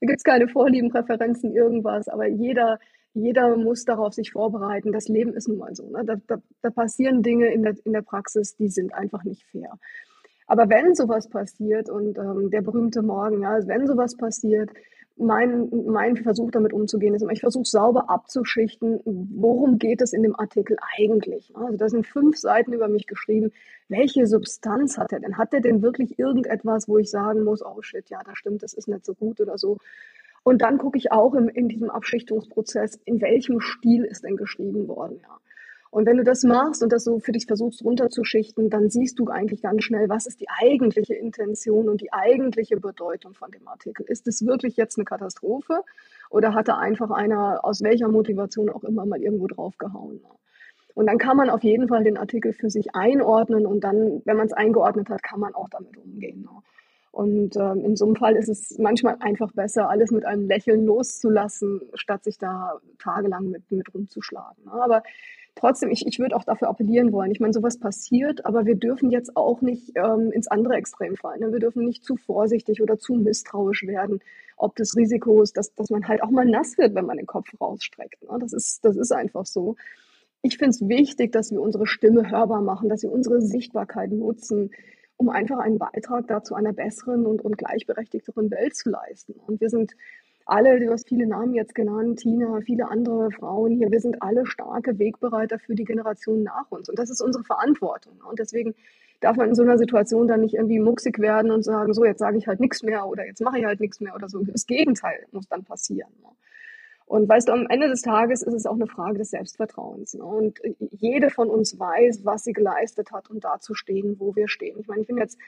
gibt es keine Vorlieben, Präferenzen, irgendwas, aber jeder, jeder muss darauf sich vorbereiten. Das Leben ist nun mal so. Ne? Da, da, da passieren Dinge in der, in der Praxis, die sind einfach nicht fair. Aber wenn sowas passiert und ähm, der berühmte Morgen, ja, wenn sowas passiert, mein, mein Versuch damit umzugehen ist immer, ich versuche sauber abzuschichten, worum geht es in dem Artikel eigentlich. Also da sind fünf Seiten über mich geschrieben. Welche Substanz hat er denn? Hat er denn wirklich irgendetwas, wo ich sagen muss, oh shit, ja, das stimmt, das ist nicht so gut oder so. Und dann gucke ich auch im, in diesem Abschichtungsprozess, in welchem Stil ist denn geschrieben worden. Ja. Und wenn du das machst und das so für dich versuchst runterzuschichten, dann siehst du eigentlich ganz schnell, was ist die eigentliche Intention und die eigentliche Bedeutung von dem Artikel. Ist es wirklich jetzt eine Katastrophe oder hat da einfach einer aus welcher Motivation auch immer mal irgendwo draufgehauen? Und dann kann man auf jeden Fall den Artikel für sich einordnen und dann, wenn man es eingeordnet hat, kann man auch damit umgehen. Und ähm, in so einem Fall ist es manchmal einfach besser, alles mit einem Lächeln loszulassen, statt sich da tagelang mit, mit rumzuschlagen. Aber trotzdem, ich, ich würde auch dafür appellieren wollen. Ich meine, sowas passiert, aber wir dürfen jetzt auch nicht ähm, ins andere Extrem fallen. Ne? Wir dürfen nicht zu vorsichtig oder zu misstrauisch werden, ob des Risikos, dass, dass man halt auch mal nass wird, wenn man den Kopf rausstreckt. Ne? Das, ist, das ist einfach so. Ich finde es wichtig, dass wir unsere Stimme hörbar machen, dass wir unsere Sichtbarkeit nutzen, um einfach einen Beitrag dazu einer besseren und, und gleichberechtigteren Welt zu leisten. Und wir sind alle, du hast viele Namen jetzt genannt, Tina, viele andere Frauen hier, wir sind alle starke Wegbereiter für die Generation nach uns. Und das ist unsere Verantwortung. Und deswegen darf man in so einer Situation dann nicht irgendwie mucksig werden und sagen, so, jetzt sage ich halt nichts mehr oder jetzt mache ich halt nichts mehr oder so. Das Gegenteil muss dann passieren. Und weißt du, am Ende des Tages ist es auch eine Frage des Selbstvertrauens. Und jede von uns weiß, was sie geleistet hat, um da zu stehen, wo wir stehen. Ich meine, ich bin jetzt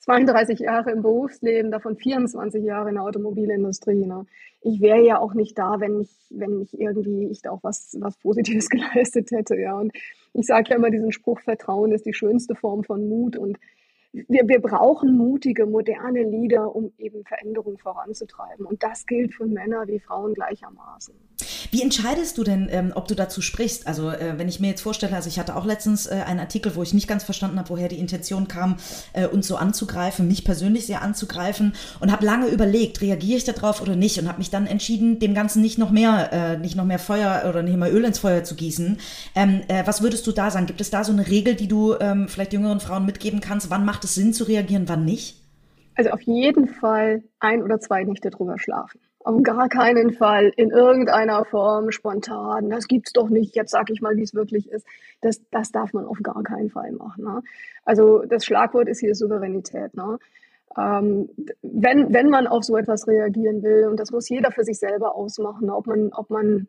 32 Jahre im Berufsleben, davon 24 Jahre in der Automobilindustrie. Ne? Ich wäre ja auch nicht da, wenn ich, wenn ich irgendwie ich da auch was, was Positives geleistet hätte. Ja. Und ich sage ja immer diesen Spruch, Vertrauen ist die schönste Form von Mut. Und wir, wir brauchen mutige, moderne Leader, um eben Veränderungen voranzutreiben. Und das gilt für Männer wie Frauen gleichermaßen. Wie entscheidest du denn, ähm, ob du dazu sprichst? Also äh, wenn ich mir jetzt vorstelle, also ich hatte auch letztens äh, einen Artikel, wo ich nicht ganz verstanden habe, woher die Intention kam, äh, uns so anzugreifen, mich persönlich sehr anzugreifen und habe lange überlegt, reagiere ich darauf oder nicht und habe mich dann entschieden, dem Ganzen nicht noch mehr, äh, nicht noch mehr Feuer oder nicht mehr Öl ins Feuer zu gießen. Ähm, äh, was würdest du da sagen? Gibt es da so eine Regel, die du ähm, vielleicht jüngeren Frauen mitgeben kannst? Wann macht es Sinn zu reagieren, wann nicht? Also auf jeden Fall ein oder zwei Nächte drüber schlafen. Auf gar keinen Fall in irgendeiner Form spontan. Das gibt's doch nicht. Jetzt sage ich mal, wie es wirklich ist. Das, das darf man auf gar keinen Fall machen. Ne? Also das Schlagwort ist hier Souveränität. Ne? Ähm, wenn, wenn man auf so etwas reagieren will, und das muss jeder für sich selber ausmachen, ob man, ob man,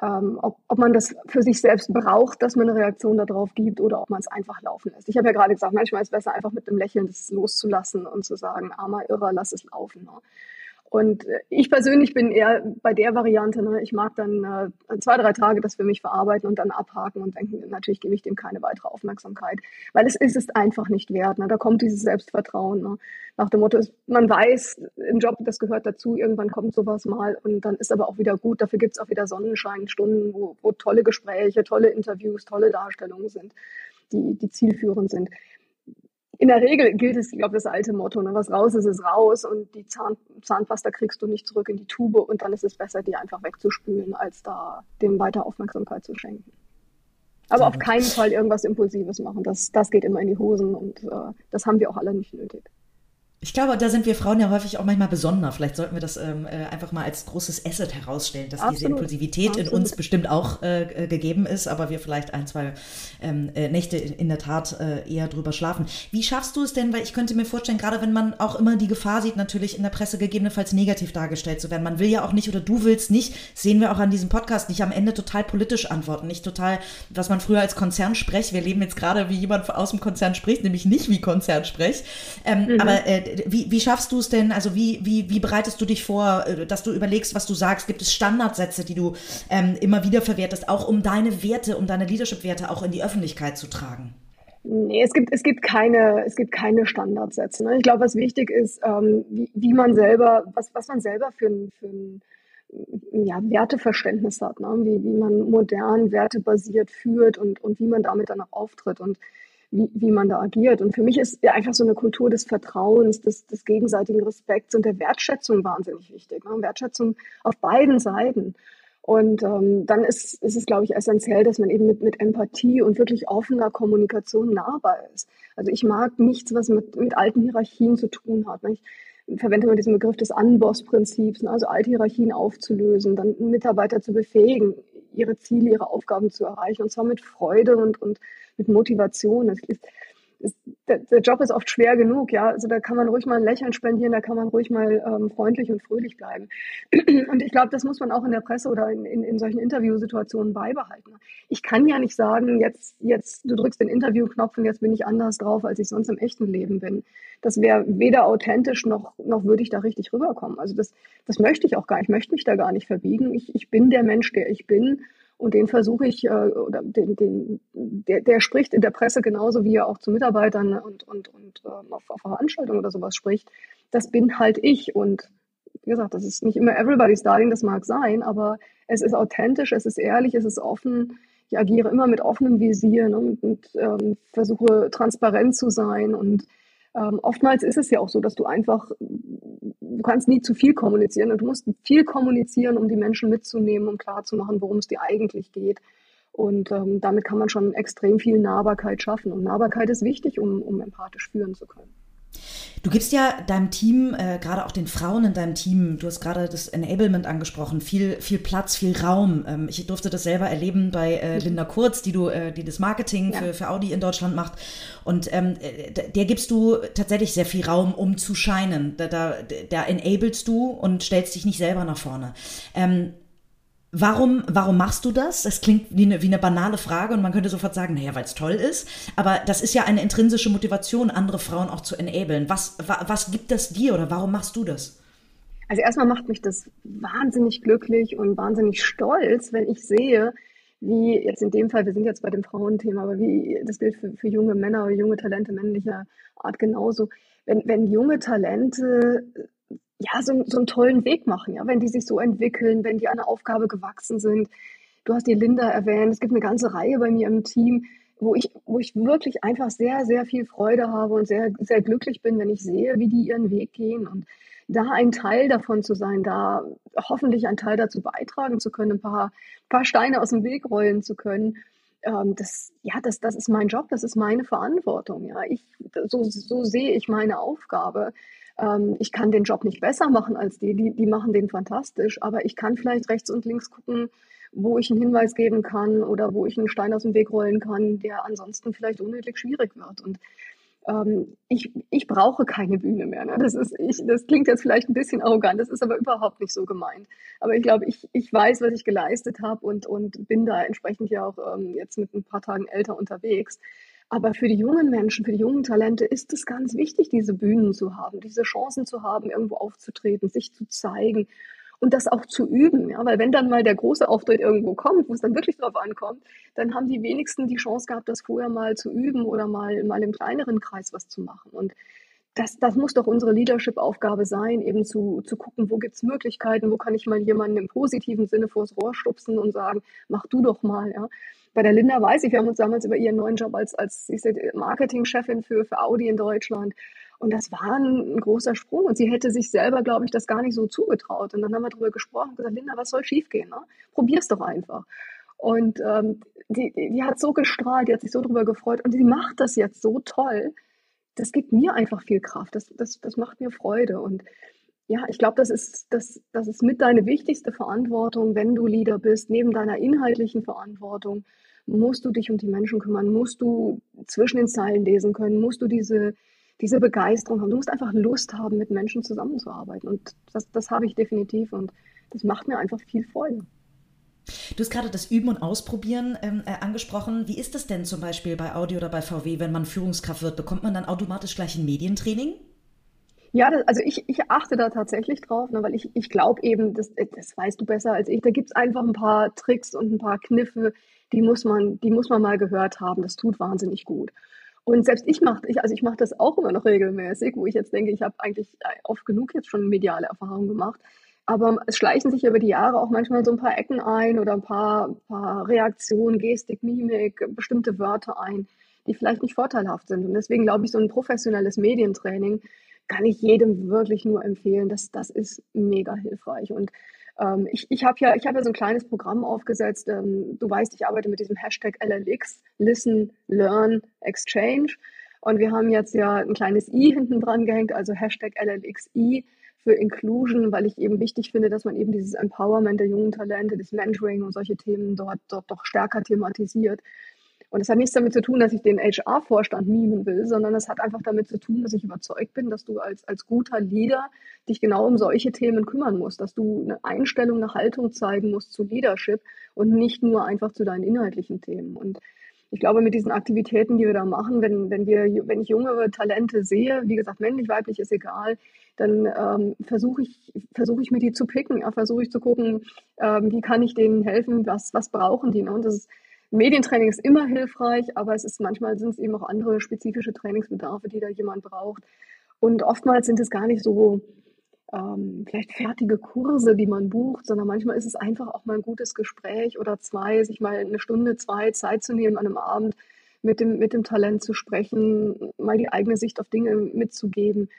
ähm, ob, ob man das für sich selbst braucht, dass man eine Reaktion darauf gibt oder ob man es einfach laufen lässt. Ich habe ja gerade gesagt, manchmal ist es besser, einfach mit einem Lächeln das loszulassen und zu sagen, armer Irrer, lass es laufen. Ne? Und äh, ich persönlich bin eher bei der Variante, ne, ich mag dann äh, zwei, drei Tage das für mich verarbeiten und dann abhaken und denken, natürlich gebe ich dem keine weitere Aufmerksamkeit, weil es ist es einfach nicht wert. Ne? Da kommt dieses Selbstvertrauen. Ne? Nach dem Motto, man weiß, im Job, das gehört dazu, irgendwann kommt sowas mal und dann ist aber auch wieder gut. Dafür gibt es auch wieder Sonnenscheinstunden, wo, wo tolle Gespräche, tolle Interviews, tolle Darstellungen sind, die, die zielführend sind in der Regel gilt es, ich glaube, das alte Motto, ne, was raus ist, ist raus und die Zahn, Zahnpasta kriegst du nicht zurück in die Tube und dann ist es besser, die einfach wegzuspülen, als da dem weiter Aufmerksamkeit zu schenken. Aber auf keinen Fall irgendwas Impulsives machen. Das, das geht immer in die Hosen und äh, das haben wir auch alle nicht nötig. Ich glaube, da sind wir Frauen ja häufig auch manchmal besonder. Vielleicht sollten wir das ähm, äh, einfach mal als großes Asset herausstellen, dass Absolut. diese Impulsivität Absolut. in uns bestimmt auch äh, äh, gegeben ist, aber wir vielleicht ein, zwei ähm, äh, Nächte in der Tat äh, eher drüber schlafen. Wie schaffst du es denn? Weil ich könnte mir vorstellen, gerade wenn man auch immer die Gefahr sieht, natürlich in der Presse gegebenenfalls negativ dargestellt zu werden. Man will ja auch nicht oder du willst nicht, sehen wir auch an diesem Podcast, nicht am Ende total politisch antworten, nicht total, was man früher als Konzern spricht. Wir leben jetzt gerade, wie jemand aus dem Konzern spricht, nämlich nicht wie Konzern spricht. Ähm, mhm. Aber äh, wie, wie schaffst du es denn? Also wie, wie, wie bereitest du dich vor, äh, dass du überlegst, was du sagst? Gibt es Standardsätze, die du ähm, immer wieder verwertest, auch um deine Werte, um deine Leadership-Werte auch in die Öffentlichkeit zu tragen? Nee, es gibt, es gibt keine, es gibt keine Standardsätze. Ne? Ich glaube, was wichtig ist, ähm, wie, wie man selber, was, was man selber für ein, für ein ja, Werteverständnis hat, ne? wie, wie man modern wertebasiert führt und, und wie man damit dann auch auftritt. Und wie, wie man da agiert. Und für mich ist einfach so eine Kultur des Vertrauens, des, des gegenseitigen Respekts und der Wertschätzung wahnsinnig wichtig. Ne? Wertschätzung auf beiden Seiten. Und ähm, dann ist, ist es, glaube ich, essentiell, dass man eben mit, mit Empathie und wirklich offener Kommunikation nahbar ist. Also ich mag nichts, was mit, mit alten Hierarchien zu tun hat. Nicht? verwende immer diesen Begriff des Anboss-Prinzips, ne, also alte Hierarchien aufzulösen, dann Mitarbeiter zu befähigen, ihre Ziele, ihre Aufgaben zu erreichen, und zwar mit Freude und, und mit Motivation. Das ist, ist, der, der, Job ist oft schwer genug, ja. Also da kann man ruhig mal ein Lächeln spendieren, da kann man ruhig mal ähm, freundlich und fröhlich bleiben. Und ich glaube, das muss man auch in der Presse oder in, in, in solchen Interviewsituationen beibehalten. Ich kann ja nicht sagen, jetzt, jetzt, du drückst den Interviewknopf und jetzt bin ich anders drauf, als ich sonst im echten Leben bin. Das wäre weder authentisch noch, noch würde ich da richtig rüberkommen. Also das, das möchte ich auch gar nicht. Ich möchte mich da gar nicht verbiegen. Ich, ich bin der Mensch, der ich bin und den versuche ich, äh, oder den, den, der, der spricht in der Presse genauso, wie er auch zu Mitarbeitern und, und, und ähm, auf, auf Veranstaltungen oder sowas spricht. Das bin halt ich. Und wie gesagt, das ist nicht immer everybody's darling, das mag sein, aber es ist authentisch, es ist ehrlich, es ist offen. Ich agiere immer mit offenem Visier ne, und, und ähm, versuche transparent zu sein und ähm, oftmals ist es ja auch so, dass du einfach, du kannst nie zu viel kommunizieren und du musst viel kommunizieren, um die Menschen mitzunehmen, um klarzumachen, worum es dir eigentlich geht. Und ähm, damit kann man schon extrem viel Nahbarkeit schaffen. Und Nahbarkeit ist wichtig, um, um empathisch führen zu können. Du gibst ja deinem Team, äh, gerade auch den Frauen in deinem Team, du hast gerade das Enablement angesprochen, viel, viel Platz, viel Raum. Ähm, ich durfte das selber erleben bei äh, mhm. Linda Kurz, die du, äh, die das Marketing ja. für, für Audi in Deutschland macht. Und ähm, äh, der gibst du tatsächlich sehr viel Raum, um zu scheinen. Da, da, da enablest du und stellst dich nicht selber nach vorne. Ähm, Warum, warum machst du das? Das klingt wie eine, wie eine banale Frage und man könnte sofort sagen, naja, weil es toll ist. Aber das ist ja eine intrinsische Motivation, andere Frauen auch zu enablen. Was, wa, was gibt das dir oder warum machst du das? Also erstmal macht mich das wahnsinnig glücklich und wahnsinnig stolz, wenn ich sehe, wie jetzt in dem Fall, wir sind jetzt bei dem Frauenthema, aber wie das gilt für, für junge Männer oder junge Talente männlicher Art genauso, wenn, wenn junge Talente ja, so, so einen tollen Weg machen, ja, wenn die sich so entwickeln, wenn die an einer Aufgabe gewachsen sind. Du hast die Linda erwähnt, es gibt eine ganze Reihe bei mir im Team, wo ich, wo ich wirklich einfach sehr, sehr viel Freude habe und sehr, sehr glücklich bin, wenn ich sehe, wie die ihren Weg gehen und da ein Teil davon zu sein, da hoffentlich ein Teil dazu beitragen zu können, ein paar, paar Steine aus dem Weg rollen zu können. Ähm, das, ja, das, das ist mein Job, das ist meine Verantwortung. Ja, ich, so, so sehe ich meine Aufgabe. Ähm, ich kann den Job nicht besser machen als die, die, die machen den fantastisch, aber ich kann vielleicht rechts und links gucken, wo ich einen Hinweis geben kann oder wo ich einen Stein aus dem Weg rollen kann, der ansonsten vielleicht unnötig schwierig wird. Und ähm, ich, ich brauche keine Bühne mehr. Ne? Das, ist, ich, das klingt jetzt vielleicht ein bisschen arrogant, das ist aber überhaupt nicht so gemeint. Aber ich glaube, ich, ich weiß, was ich geleistet habe und, und bin da entsprechend ja auch ähm, jetzt mit ein paar Tagen älter unterwegs. Aber für die jungen Menschen, für die jungen Talente ist es ganz wichtig, diese Bühnen zu haben, diese Chancen zu haben, irgendwo aufzutreten, sich zu zeigen und das auch zu üben. Ja? Weil wenn dann mal der große Auftritt irgendwo kommt, wo es dann wirklich drauf ankommt, dann haben die wenigsten die Chance gehabt, das vorher mal zu üben oder mal, mal im kleineren Kreis was zu machen. Und das, das muss doch unsere Leadership-Aufgabe sein, eben zu, zu gucken, wo gibt es Möglichkeiten, wo kann ich mal jemanden im positiven Sinne vors Rohr stupsen und sagen, mach du doch mal. Ja? Bei der Linda weiß ich, wir haben uns damals über ihren neuen Job als, als Marketingchefin für, für Audi in Deutschland. Und das war ein, großer Sprung. Und sie hätte sich selber, glaube ich, das gar nicht so zugetraut. Und dann haben wir darüber gesprochen und gesagt, Linda, was soll schiefgehen? Ne? Probier's doch einfach. Und ähm, die, die, die hat so gestrahlt, die hat sich so darüber gefreut. Und sie macht das jetzt so toll. Das gibt mir einfach viel Kraft. Das, das, das macht mir Freude. Und ja, ich glaube, das ist, das, das ist mit deine wichtigste Verantwortung, wenn du Leader bist, neben deiner inhaltlichen Verantwortung, musst du dich um die Menschen kümmern, musst du zwischen den Zeilen lesen können, musst du diese, diese Begeisterung haben. Du musst einfach Lust haben, mit Menschen zusammenzuarbeiten. Und das, das habe ich definitiv und das macht mir einfach viel Freude. Du hast gerade das Üben und Ausprobieren ähm, äh, angesprochen. Wie ist das denn zum Beispiel bei Audi oder bei VW, wenn man Führungskraft wird? Bekommt man dann automatisch gleich ein Medientraining? Ja, das, also ich, ich achte da tatsächlich drauf, ne, weil ich, ich glaube eben, das, das weißt du besser als ich, da gibt es einfach ein paar Tricks und ein paar Kniffe, die muss man, die muss man mal gehört haben. Das tut wahnsinnig gut. Und selbst ich mache, ich, also ich mache das auch immer noch regelmäßig, wo ich jetzt denke, ich habe eigentlich oft genug jetzt schon mediale Erfahrungen gemacht. Aber es schleichen sich über die Jahre auch manchmal so ein paar Ecken ein oder ein paar, paar Reaktionen, Gestik, Mimik, bestimmte Wörter ein, die vielleicht nicht vorteilhaft sind. Und deswegen glaube ich, so ein professionelles Medientraining kann ich jedem wirklich nur empfehlen. Das, das ist mega hilfreich. Und ähm, ich, ich habe ja, hab ja so ein kleines Programm aufgesetzt. Ähm, du weißt, ich arbeite mit diesem Hashtag LLX, Listen, Learn, Exchange. Und wir haben jetzt ja ein kleines i hinten dran gehängt, also Hashtag LLXI für Inclusion, weil ich eben wichtig finde, dass man eben dieses Empowerment der jungen Talente, das Mentoring und solche Themen dort, dort doch stärker thematisiert. Und es hat nichts damit zu tun, dass ich den HR-Vorstand mimen will, sondern es hat einfach damit zu tun, dass ich überzeugt bin, dass du als, als guter Leader dich genau um solche Themen kümmern musst, dass du eine Einstellung, eine Haltung zeigen musst zu Leadership und nicht nur einfach zu deinen inhaltlichen Themen. Und ich glaube, mit diesen Aktivitäten, die wir da machen, wenn, wenn, wir, wenn ich jüngere Talente sehe, wie gesagt, männlich, weiblich ist egal, dann ähm, versuche ich, versuche ich mir die zu picken, versuche ich zu gucken, ähm, wie kann ich denen helfen, was, was brauchen die. Ne? Und das ist Medientraining ist immer hilfreich, aber es ist manchmal sind es eben auch andere spezifische Trainingsbedarfe, die da jemand braucht. Und oftmals sind es gar nicht so ähm, vielleicht fertige Kurse, die man bucht, sondern manchmal ist es einfach auch mal ein gutes Gespräch oder zwei, sich mal eine Stunde, zwei Zeit zu nehmen an einem Abend mit dem, mit dem Talent zu sprechen, mal die eigene Sicht auf Dinge mitzugeben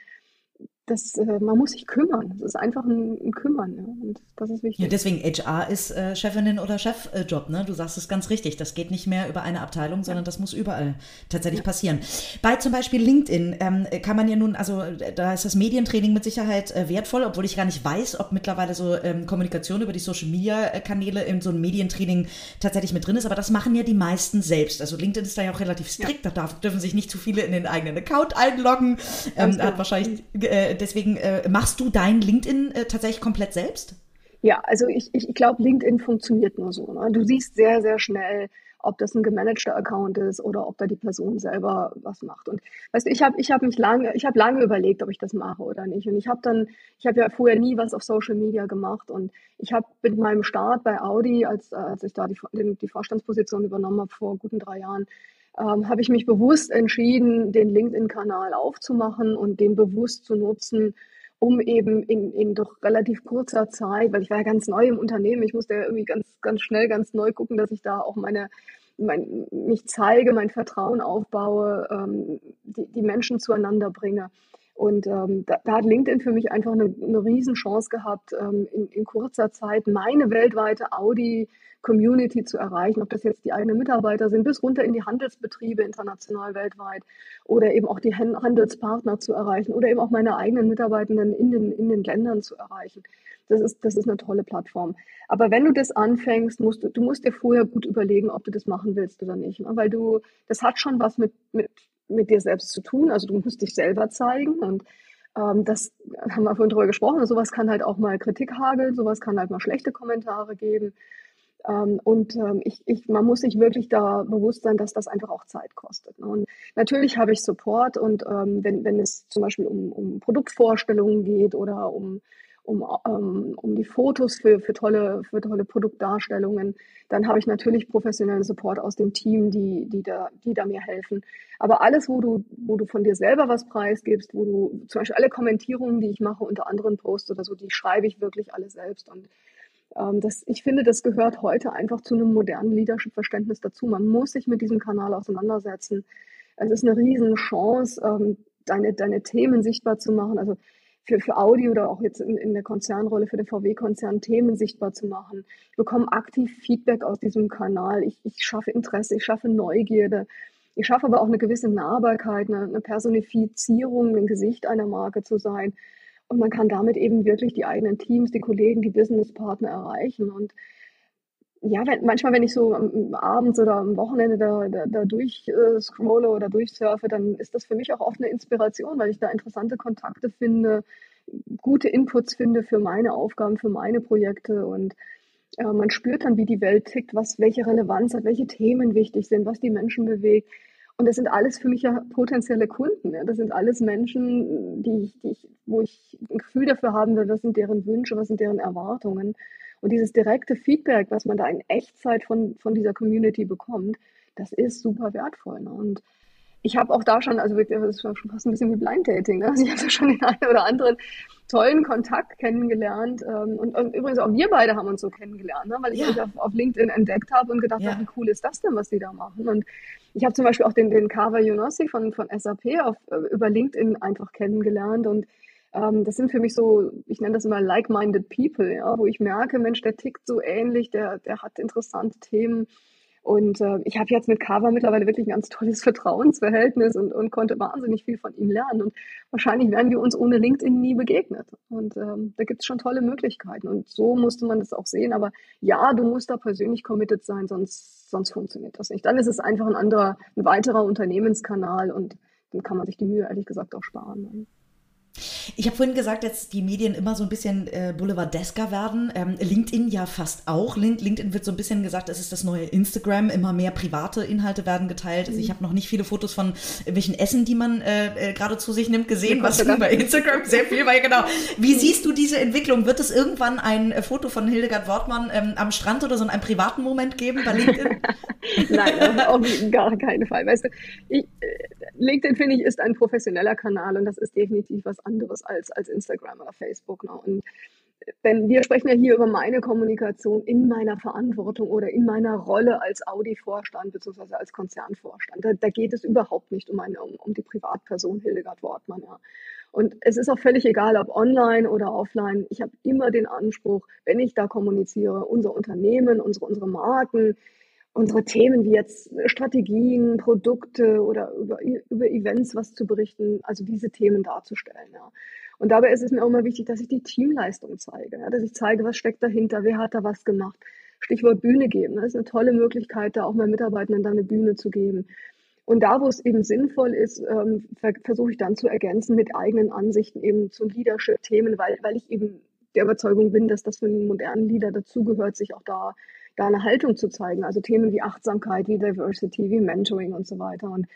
das, äh, man muss sich kümmern. Das ist einfach ein, ein Kümmern. Ja? Und das ist wichtig. Ja, deswegen HR ist äh, Chefinnen oder Chefjob. ne? Du sagst es ganz richtig. Das geht nicht mehr über eine Abteilung, sondern ja. das muss überall tatsächlich ja. passieren. Bei zum Beispiel LinkedIn ähm, kann man ja nun, also da ist das Medientraining mit Sicherheit äh, wertvoll, obwohl ich gar nicht weiß, ob mittlerweile so ähm, Kommunikation über die Social Media Kanäle in so einem Medientraining tatsächlich mit drin ist. Aber das machen ja die meisten selbst. Also LinkedIn ist da ja auch relativ strikt. Da darf, dürfen sich nicht zu viele in den eigenen Account einloggen. Ähm, da hat wahrscheinlich äh, deswegen äh, machst du dein LinkedIn äh, tatsächlich komplett selbst? Ja, also ich, ich, ich glaube, LinkedIn funktioniert nur so. Ne? Du siehst sehr, sehr schnell, ob das ein gemanagter Account ist oder ob da die Person selber was macht. Und weißt du, ich habe ich hab mich lange, ich habe lange überlegt, ob ich das mache oder nicht. Und ich habe dann, ich habe ja vorher nie was auf Social Media gemacht und ich habe mit meinem Start bei Audi, als, als ich da die, die Vorstandsposition übernommen habe vor guten drei Jahren, ähm, habe ich mich bewusst entschieden, den LinkedIn-Kanal aufzumachen und den bewusst zu nutzen, um eben in, in doch relativ kurzer Zeit, weil ich war ja ganz neu im Unternehmen, ich musste ja irgendwie ganz, ganz schnell, ganz neu gucken, dass ich da auch meine, mein, mich zeige, mein Vertrauen aufbaue, ähm, die, die Menschen zueinander bringe. Und ähm, da, da, hat LinkedIn für mich einfach eine, eine Riesenchance gehabt, ähm, in, in, kurzer Zeit meine weltweite Audi-Community zu erreichen, ob das jetzt die eigenen Mitarbeiter sind, bis runter in die Handelsbetriebe international weltweit oder eben auch die Handelspartner zu erreichen oder eben auch meine eigenen Mitarbeitenden in den, in den Ländern zu erreichen. Das ist, das ist eine tolle Plattform. Aber wenn du das anfängst, musst du, du musst dir vorher gut überlegen, ob du das machen willst oder nicht. Ne? Weil du, das hat schon was mit, mit mit dir selbst zu tun. Also du musst dich selber zeigen und ähm, das haben wir vorhin drüber gesprochen. Also sowas kann halt auch mal Kritik hageln, sowas kann halt mal schlechte Kommentare geben. Ähm, und ähm, ich, ich, man muss sich wirklich da bewusst sein, dass das einfach auch Zeit kostet. Ne? Und natürlich habe ich Support und ähm, wenn, wenn es zum Beispiel um, um Produktvorstellungen geht oder um um, ähm, um die Fotos für, für, tolle, für tolle Produktdarstellungen. Dann habe ich natürlich professionellen Support aus dem Team, die, die, da, die da mir helfen. Aber alles, wo du, wo du von dir selber was preisgibst, wo du zum Beispiel alle Kommentierungen, die ich mache unter anderen Posts oder so, die schreibe ich wirklich alle selbst. Und ähm, das, ich finde, das gehört heute einfach zu einem modernen Leadership-Verständnis dazu. Man muss sich mit diesem Kanal auseinandersetzen. Es ist eine riesen Chance, ähm, deine, deine Themen sichtbar zu machen. Also für, für Audi oder auch jetzt in, in der Konzernrolle für den VW-Konzern Themen sichtbar zu machen. Ich bekomme aktiv Feedback aus diesem Kanal. Ich, ich schaffe Interesse, ich schaffe Neugierde. Ich schaffe aber auch eine gewisse Nahbarkeit, eine, eine Personifizierung, ein Gesicht einer Marke zu sein. Und man kann damit eben wirklich die eigenen Teams, die Kollegen, die Businesspartner erreichen. Und ja, wenn, manchmal, wenn ich so abends oder am Wochenende da, da, da durchscrolle äh, oder durchsurfe, dann ist das für mich auch oft eine Inspiration, weil ich da interessante Kontakte finde, gute Inputs finde für meine Aufgaben, für meine Projekte und äh, man spürt dann, wie die Welt tickt, was welche Relevanz hat, welche Themen wichtig sind, was die Menschen bewegt. Und das sind alles für mich ja potenzielle Kunden. Ja. Das sind alles Menschen, die ich, die ich, wo ich ein Gefühl dafür haben will, was sind deren Wünsche, was sind deren Erwartungen. Und dieses direkte Feedback, was man da in Echtzeit von, von dieser Community bekommt, das ist super wertvoll. Ne? Und ich habe auch da schon, also das war schon fast ein bisschen wie Blind Dating, ne? also ich habe da schon den einen oder anderen tollen Kontakt kennengelernt. Ähm, und, und, übrigens auch wir beide haben uns so kennengelernt, ne? weil ich ja. mich auf, auf, LinkedIn entdeckt habe und gedacht ja. habe, wie cool ist das denn, was die da machen. Und ich habe zum Beispiel auch den, den Carver Junossi von, von SAP auf, über LinkedIn einfach kennengelernt und ähm, das sind für mich so, ich nenne das immer like-minded people, ja, wo ich merke, Mensch, der tickt so ähnlich, der, der hat interessante Themen. Und äh, ich habe jetzt mit Kava mittlerweile wirklich ein ganz tolles Vertrauensverhältnis und, und konnte wahnsinnig viel von ihm lernen. Und wahrscheinlich wären wir uns ohne LinkedIn nie begegnet. Und ähm, da gibt es schon tolle Möglichkeiten. Und so musste man das auch sehen. Aber ja, du musst da persönlich committed sein, sonst, sonst funktioniert das nicht. Dann ist es einfach ein anderer, ein weiterer Unternehmenskanal und dann kann man sich die Mühe ehrlich gesagt auch sparen. Ich habe vorhin gesagt, dass die Medien immer so ein bisschen äh, boulevardesker werden. Ähm, LinkedIn ja fast auch. LinkedIn wird so ein bisschen gesagt, es ist das neue Instagram. Immer mehr private Inhalte werden geteilt. Also ich habe noch nicht viele Fotos von welchen Essen, die man äh, äh, gerade zu sich nimmt, gesehen. Was bei Instagram sehr viel weil genau. Wie siehst du diese Entwicklung? Wird es irgendwann ein äh, Foto von Hildegard Wortmann ähm, am Strand oder so einen privaten Moment geben bei LinkedIn? Nein, auf gar keinen Fall. Weißt du, ich, äh, LinkedIn finde ich ist ein professioneller Kanal und das ist definitiv was anderes als, als Instagram oder Facebook. Ne? Und wenn wir sprechen ja hier über meine Kommunikation in meiner Verantwortung oder in meiner Rolle als Audi-Vorstand bzw. als Konzernvorstand. Da, da, geht es überhaupt nicht um, eine, um, um die Privatperson Hildegard Wortmann. Ja. Und es ist auch völlig egal, ob online oder offline. Ich habe immer den Anspruch, wenn ich da kommuniziere, unser Unternehmen, unsere, unsere Marken, unsere Themen wie jetzt Strategien, Produkte oder über, über Events was zu berichten, also diese Themen darzustellen. Ja. Und dabei ist es mir auch immer wichtig, dass ich die Teamleistung zeige, ja, dass ich zeige, was steckt dahinter, wer hat da was gemacht. Stichwort Bühne geben. Das ist eine tolle Möglichkeit, da auch mal Mitarbeitenden dann eine Bühne zu geben. Und da, wo es eben sinnvoll ist, ähm, versuche ich dann zu ergänzen mit eigenen Ansichten eben zu Leadership-Themen, weil, weil ich eben der Überzeugung bin, dass das für einen modernen Leader dazugehört, sich auch da da eine Haltung zu zeigen. Also Themen wie Achtsamkeit, wie Diversity, wie Mentoring und so weiter. Und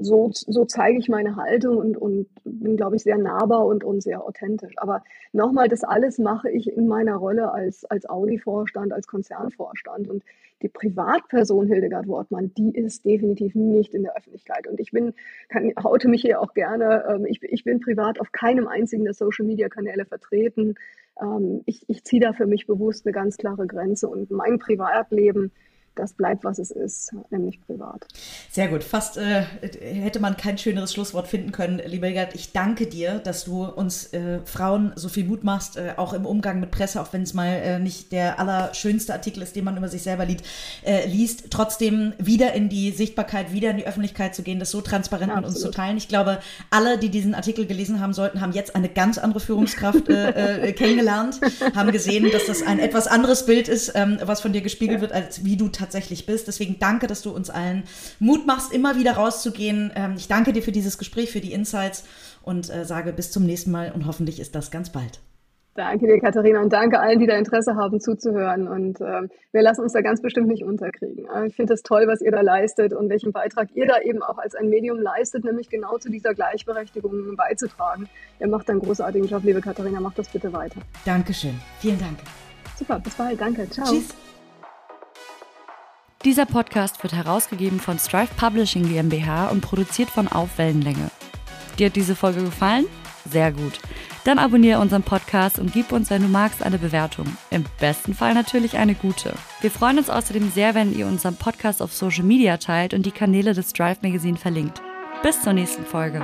so, so zeige ich meine Haltung und, und bin, glaube ich, sehr nahbar und, und sehr authentisch. Aber nochmal, das alles mache ich in meiner Rolle als, als Audi-Vorstand, als Konzernvorstand. Und die Privatperson Hildegard Wortmann, die ist definitiv nicht in der Öffentlichkeit. Und ich bin, kann, haute mich hier auch gerne, ähm, ich, ich bin privat auf keinem einzigen der Social-Media-Kanäle vertreten ähm, ich, ich ziehe da für mich bewusst eine ganz klare Grenze und mein Privatleben das bleibt, was es ist, nämlich privat. Sehr gut. Fast äh, hätte man kein schöneres Schlusswort finden können, lieber Hildegard. Ich danke dir, dass du uns äh, Frauen so viel Mut machst, äh, auch im Umgang mit Presse, auch wenn es mal äh, nicht der allerschönste Artikel ist, den man über sich selber liest, äh, liest, trotzdem wieder in die Sichtbarkeit, wieder in die Öffentlichkeit zu gehen, das so transparent ja, mit uns zu teilen. Ich glaube, alle, die diesen Artikel gelesen haben sollten, haben jetzt eine ganz andere Führungskraft äh, kennengelernt, haben gesehen, dass das ein etwas anderes Bild ist, ähm, was von dir gespiegelt ja. wird, als wie du tatsächlich tatsächlich bist. Deswegen danke, dass du uns allen Mut machst, immer wieder rauszugehen. Ähm, ich danke dir für dieses Gespräch, für die Insights und äh, sage bis zum nächsten Mal und hoffentlich ist das ganz bald. Danke dir, Katharina, und danke allen, die da Interesse haben, zuzuhören. Und äh, wir lassen uns da ganz bestimmt nicht unterkriegen. Ich finde es toll, was ihr da leistet und welchen Beitrag ihr da eben auch als ein Medium leistet, nämlich genau zu dieser Gleichberechtigung beizutragen. Ihr macht einen großartigen Job, liebe Katharina. Macht das bitte weiter. Dankeschön. Vielen Dank. Super, bis bald. Danke. Ciao. Tschüss. Dieser Podcast wird herausgegeben von Strive Publishing GmbH und produziert von Auf Wellenlänge. Dir hat diese Folge gefallen? Sehr gut. Dann abonniere unseren Podcast und gib uns, wenn du magst, eine Bewertung. Im besten Fall natürlich eine gute. Wir freuen uns außerdem sehr, wenn ihr unseren Podcast auf Social Media teilt und die Kanäle des Strive Magazine verlinkt. Bis zur nächsten Folge.